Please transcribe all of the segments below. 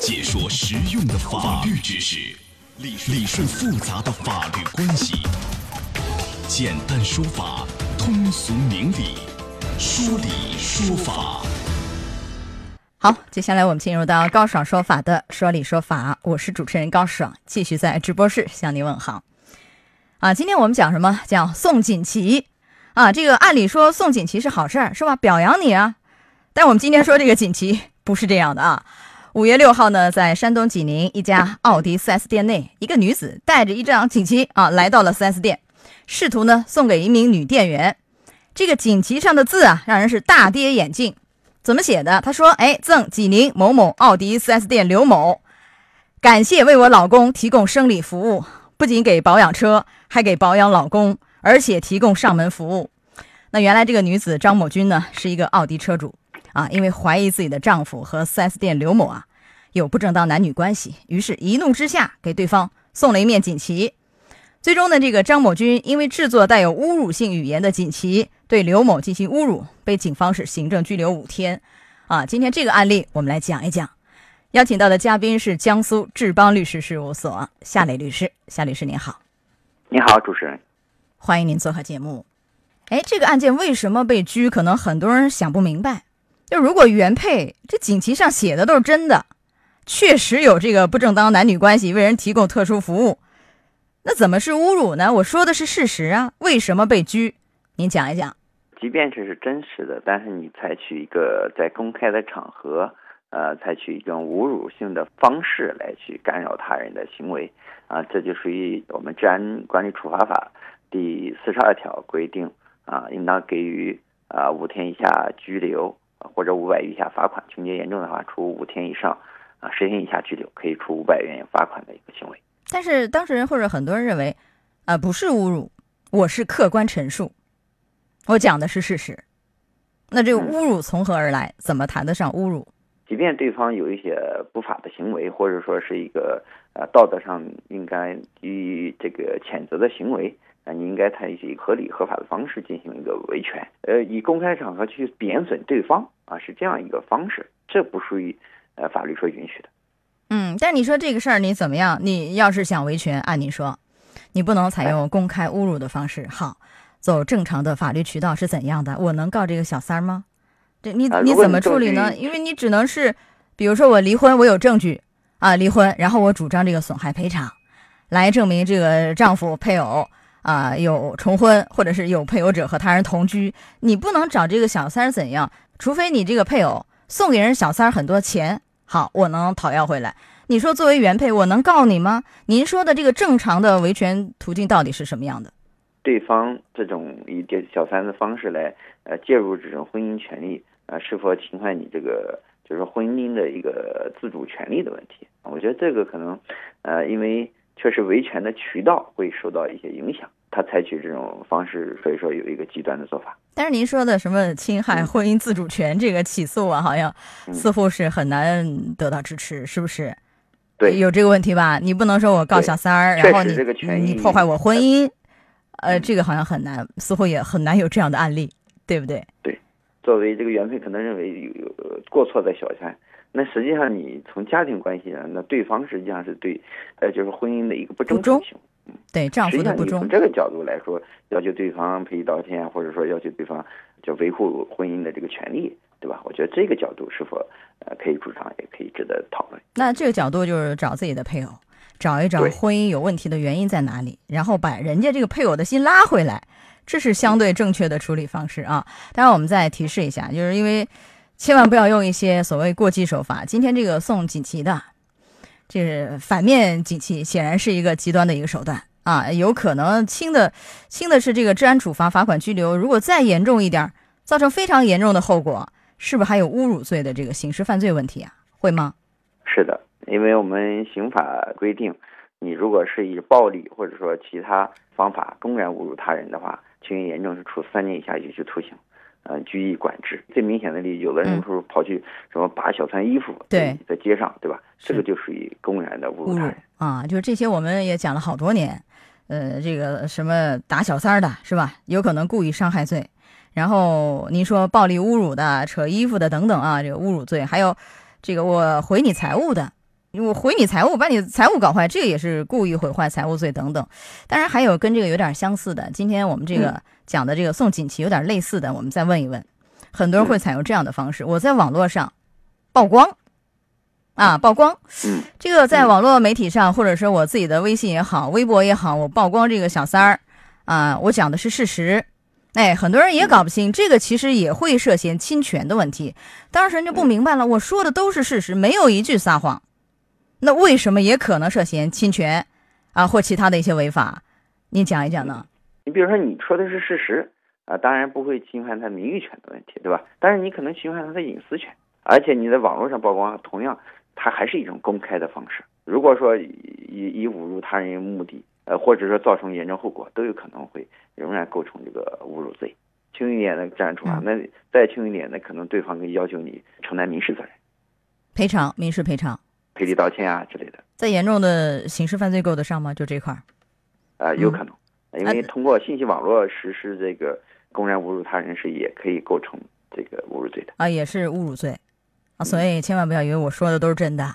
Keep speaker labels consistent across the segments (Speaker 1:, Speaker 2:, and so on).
Speaker 1: 解说实用的法律知识，理理顺复杂的法律关系，简单说法，通俗明理，说理说法。
Speaker 2: 好，接下来我们进入到高爽说法的说理说法，我是主持人高爽，继续在直播室向您问好。啊，今天我们讲什么？讲送锦旗。啊，这个按理说送锦旗是好事儿，是吧？表扬你啊。但我们今天说这个锦旗不是这样的啊。五月六号呢，在山东济宁一家奥迪 4S 店内，一个女子带着一张锦旗啊，来到了 4S 店，试图呢送给一名女店员。这个锦旗上的字啊，让人是大跌眼镜。怎么写的？他说：“哎，赠济宁某某奥迪 4S 店刘某，感谢为我老公提供生理服务，不仅给保养车，还给保养老公，而且提供上门服务。”那原来这个女子张某军呢，是一个奥迪车主。啊，因为怀疑自己的丈夫和 4S 店刘某啊有不正当男女关系，于是一怒之下给对方送了一面锦旗。最终呢，这个张某军因为制作带有侮辱性语言的锦旗，对刘某进行侮辱，被警方是行政拘留五天。啊，今天这个案例我们来讲一讲。邀请到的嘉宾是江苏志邦律师事务所夏磊律师，夏律师您好。
Speaker 3: 你好，主持人，
Speaker 2: 欢迎您做客节目。哎，这个案件为什么被拘？可能很多人想不明白。就如果原配这锦旗上写的都是真的，确实有这个不正当男女关系，为人提供特殊服务，那怎么是侮辱呢？我说的是事实啊，为什么被拘？您讲一讲。
Speaker 3: 即便这是真实的，但是你采取一个在公开的场合，呃，采取一种侮辱性的方式来去干扰他人的行为，啊，这就属于我们治安管理处罚法第四十二条规定，啊，应当给予啊五天以下拘留。或者五百以下罚款，情节严重的话，处五天以上，啊十天以下拘留，可以处五百元罚款的一个行为。
Speaker 2: 但是当事人或者很多人认为，啊不是侮辱，我是客观陈述，我讲的是事实。那这个侮辱从何而来？怎么谈得上侮辱？
Speaker 3: 即便对方有一些不法的行为，或者说是一个呃道德上应该予以这个谴责的行为。那你应该采取合理合法的方式进行一个维权，呃，以公开场合去贬损对方啊，是这样一个方式，这不属于呃法律所允许的。
Speaker 2: 嗯，但你说这个事儿你怎么样？你要是想维权，按你说，你不能采用公开侮辱的方式。好，走正常的法律渠道是怎样的？我能告这个小三儿吗？这你你怎么处理呢？因为你只能是，比如说我离婚，我有证据啊，离婚，然后我主张这个损害赔偿，来证明这个丈夫配偶。啊，有重婚或者是有配偶者和他人同居，你不能找这个小三儿怎样？除非你这个配偶送给人小三儿很多钱，好，我能讨要回来。你说作为原配，我能告你吗？您说的这个正常的维权途径到底是什么样的？
Speaker 3: 对方这种以这小三的方式来呃介入这种婚姻权利呃，是否侵犯你这个就是婚姻的一个自主权利的问题？我觉得这个可能呃，因为确实维权的渠道会受到一些影响。他采取这种方式，所以说有一个极端的做法。
Speaker 2: 但是您说的什么侵害婚姻自主权这个起诉啊，好像似乎是很难得到支持，是不是？
Speaker 3: 对，
Speaker 2: 有这个问题吧？你不能说我告小三儿，然后你你破坏我婚姻，呃，这个好像很难，似乎也很难有这样的案例，对不对？
Speaker 3: 对，作为这个原配，可能认为有有过错在小三，那实际上你从家庭关系上，那对方实际上是对，呃，就是婚姻的一个不正
Speaker 2: 忠。对丈夫的不忠，
Speaker 3: 从这个角度来说，要求对方赔礼道歉，或者说要求对方就维护婚姻的这个权利，对吧？我觉得这个角度是否呃可以主张，也可以值得讨论。
Speaker 2: 那这个角度就是找自己的配偶，找一找婚姻有问题的原因在哪里，然后把人家这个配偶的心拉回来，这是相对正确的处理方式啊。当然，我们再提示一下，就是因为千万不要用一些所谓过激手法。今天这个送锦旗的。这是反面景气，显然是一个极端的一个手段啊！有可能轻的，轻的是这个治安处罚、罚款、拘留；如果再严重一点，造成非常严重的后果，是不是还有侮辱罪的这个刑事犯罪问题啊？会吗？
Speaker 3: 是的，因为我们刑法规定，你如果是以暴力或者说其他方法公然侮辱他人的话，情节严重是处三年以下有期徒刑。呃，拘役管制最明显的例子，有的人说跑去什么扒小三衣服，
Speaker 2: 对，
Speaker 3: 在街上，对吧？这个就属于公然的侮辱他人
Speaker 2: 啊！就是这些，我们也讲了好多年。呃，这个什么打小三的，是吧？有可能故意伤害罪。然后您说暴力侮辱的、扯衣服的等等啊，这个侮辱罪，还有这个我毁你财物的我毁你财物，把你财物搞坏，这个也是故意毁坏财物罪等等。当然还有跟这个有点相似的，今天我们这个讲的这个送锦旗有点类似的，我们再问一问。很多人会采用这样的方式，我在网络上曝光啊，曝光，这个在网络媒体上，或者说我自己的微信也好，微博也好，我曝光这个小三儿啊，我讲的是事实。哎，很多人也搞不清，这个其实也会涉嫌侵权的问题。当事人就不明白了，我说的都是事实，没有一句撒谎，那为什么也可能涉嫌侵权啊，或其他的一些违法？你讲一讲呢？
Speaker 3: 你比如说，你说的是事实啊，当然不会侵犯他名誉权的问题，对吧？但是你可能侵犯他的隐私权，而且你在网络上曝光，同样，它还是一种公开的方式。如果说以以侮辱他人目的。呃，或者说造成严重后果，都有可能会仍然构成这个侮辱罪。轻一点的治安处罚，那再轻一点，的可能对方可以要求你承担民事责任，
Speaker 2: 赔偿民事赔偿、
Speaker 3: 赔礼道歉啊之类的。
Speaker 2: 再严重的刑事犯罪够得上吗？就这块儿？
Speaker 3: 啊，有可能，因为通过信息网络实施这个公然侮辱他人是也可以构成这个侮辱罪的
Speaker 2: 啊，也是侮辱罪啊，所以千万不要以为我说的都是真的。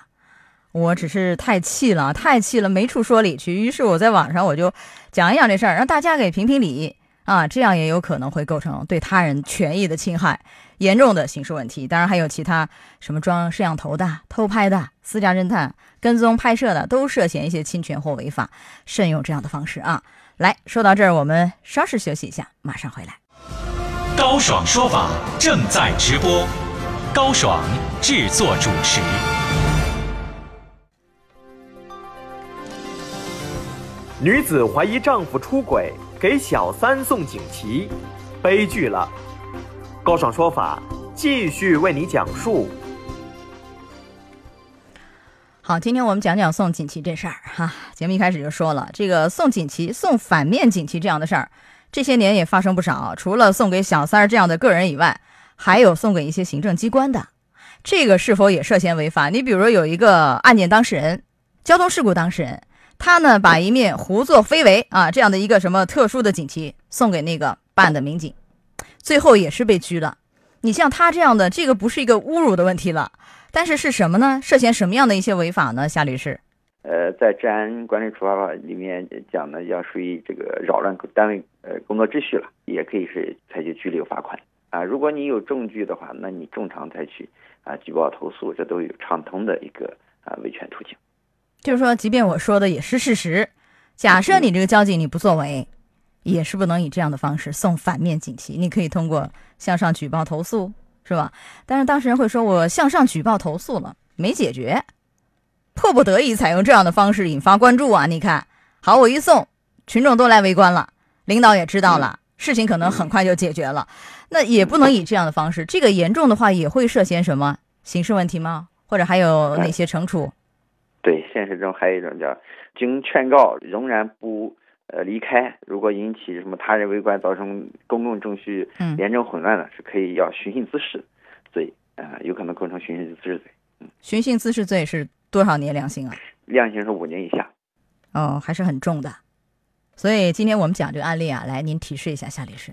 Speaker 2: 我只是太气了，太气了，没处说理去。于是我在网上我就讲一讲这事儿，让大家给评评理啊，这样也有可能会构成对他人权益的侵害，严重的刑事问题。当然还有其他什么装摄像头的、偷拍的、私家侦探跟踪拍摄的，都涉嫌一些侵权或违法，慎用这样的方式啊。来说到这儿，我们稍事休息一下，马上回来。
Speaker 1: 高爽说法正在直播，高爽制作主持。
Speaker 4: 女子怀疑丈夫出轨，给小三送锦旗，悲剧了。高爽说法继续为你讲述。
Speaker 2: 好，今天我们讲讲送锦旗这事儿哈。节目一开始就说了，这个送锦旗、送反面锦旗这样的事儿，这些年也发生不少。除了送给小三这样的个人以外，还有送给一些行政机关的，这个是否也涉嫌违法？你比如有一个案件当事人，交通事故当事人。他呢，把一面胡作非为啊这样的一个什么特殊的锦旗送给那个办案的民警，最后也是被拘了。你像他这样的，这个不是一个侮辱的问题了，但是是什么呢？涉嫌什么样的一些违法呢？夏律师，
Speaker 3: 呃，在治安管理处罚法里面讲呢，要属于这个扰乱单位呃工作秩序了，也可以是采取拘留罚款啊。如果你有证据的话，那你正常采取啊举报投诉，这都有畅通的一个啊维权途径。
Speaker 2: 就是说，即便我说的也是事实，假设你这个交警你不作为，也是不能以这样的方式送反面锦旗。你可以通过向上举报投诉，是吧？但是当事人会说，我向上举报投诉了，没解决，迫不得已采用这样的方式引发关注啊！你看，好，我一送，群众都来围观了，领导也知道了，事情可能很快就解决了。那也不能以这样的方式，这个严重的话也会涉嫌什么刑事问题吗？或者还有哪些惩处？
Speaker 3: 对，现实中还有一种叫经劝告仍然不呃离开，如果引起什么他人围观，造成公共秩序严重混乱的，是可以要寻衅滋事罪啊，有可能构成寻衅滋事罪。
Speaker 2: 嗯，寻衅滋事罪是多少年量刑啊？
Speaker 3: 量刑是五年以下。
Speaker 2: 哦，还是很重的。所以今天我们讲这个案例啊，来您提示一下夏律师，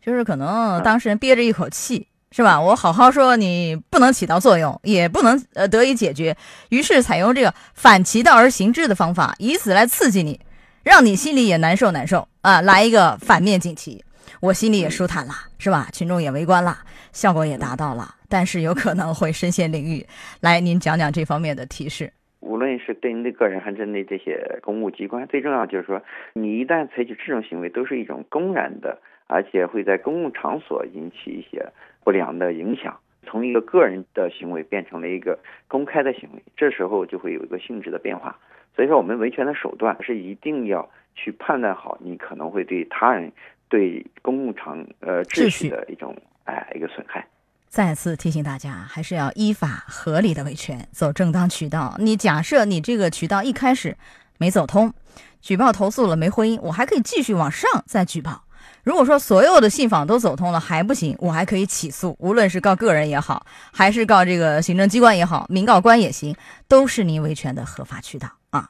Speaker 2: 就是可能当事人憋着一口气。是吧？我好好说，你不能起到作用，也不能呃得以解决，于是采用这个反其道而行之的方法，以此来刺激你，让你心里也难受难受啊！来一个反面锦旗，我心里也舒坦了，是吧？群众也围观了，效果也达到了，但是有可能会身陷囹圄。来，您讲讲这方面的提示。
Speaker 3: 无论是针对个人，还是对这些公务机关，最重要就是说，你一旦采取这种行为，都是一种公然的，而且会在公共场所引起一些。不良的影响，从一个个人的行为变成了一个公开的行为，这时候就会有一个性质的变化。所以说，我们维权的手段是一定要去判断好，你可能会对他人、对公共场呃秩序的一种哎一个损害。
Speaker 2: 再次提醒大家，还是要依法合理的维权，走正当渠道。你假设你这个渠道一开始没走通，举报投诉了没回音，我还可以继续往上再举报。如果说所有的信访都走通了还不行，我还可以起诉，无论是告个人也好，还是告这个行政机关也好，民告官也行，都是您维权的合法渠道啊。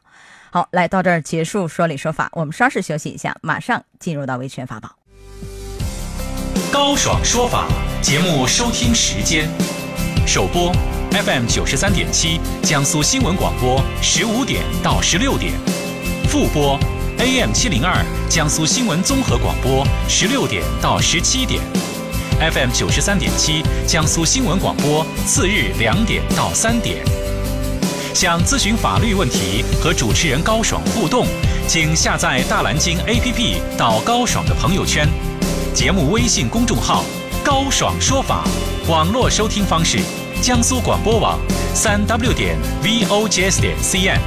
Speaker 2: 好，来到这儿结束说理说法，我们稍事休息一下，马上进入到维权法宝。
Speaker 1: 高爽说法节目收听时间，首播
Speaker 5: FM 九十三点七，江苏新闻广播十五点到十六点；复播 AM 七零二，江苏新闻综合广播十六点到十七点；FM 九十三点七，江苏新闻广播次日两点到三点。想咨询法律问题和主持人高爽互动，请下载大蓝鲸 APP 到高爽的朋友圈，节目微信公众号“高爽说法”，网络收听方式：江苏广播网三 W 点 VOGS 点 CN。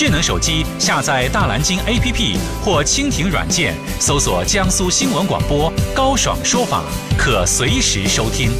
Speaker 5: 智能手机下载大蓝鲸 APP 或蜻蜓软件，搜索江苏新闻广播“高爽说法”，可随时收听。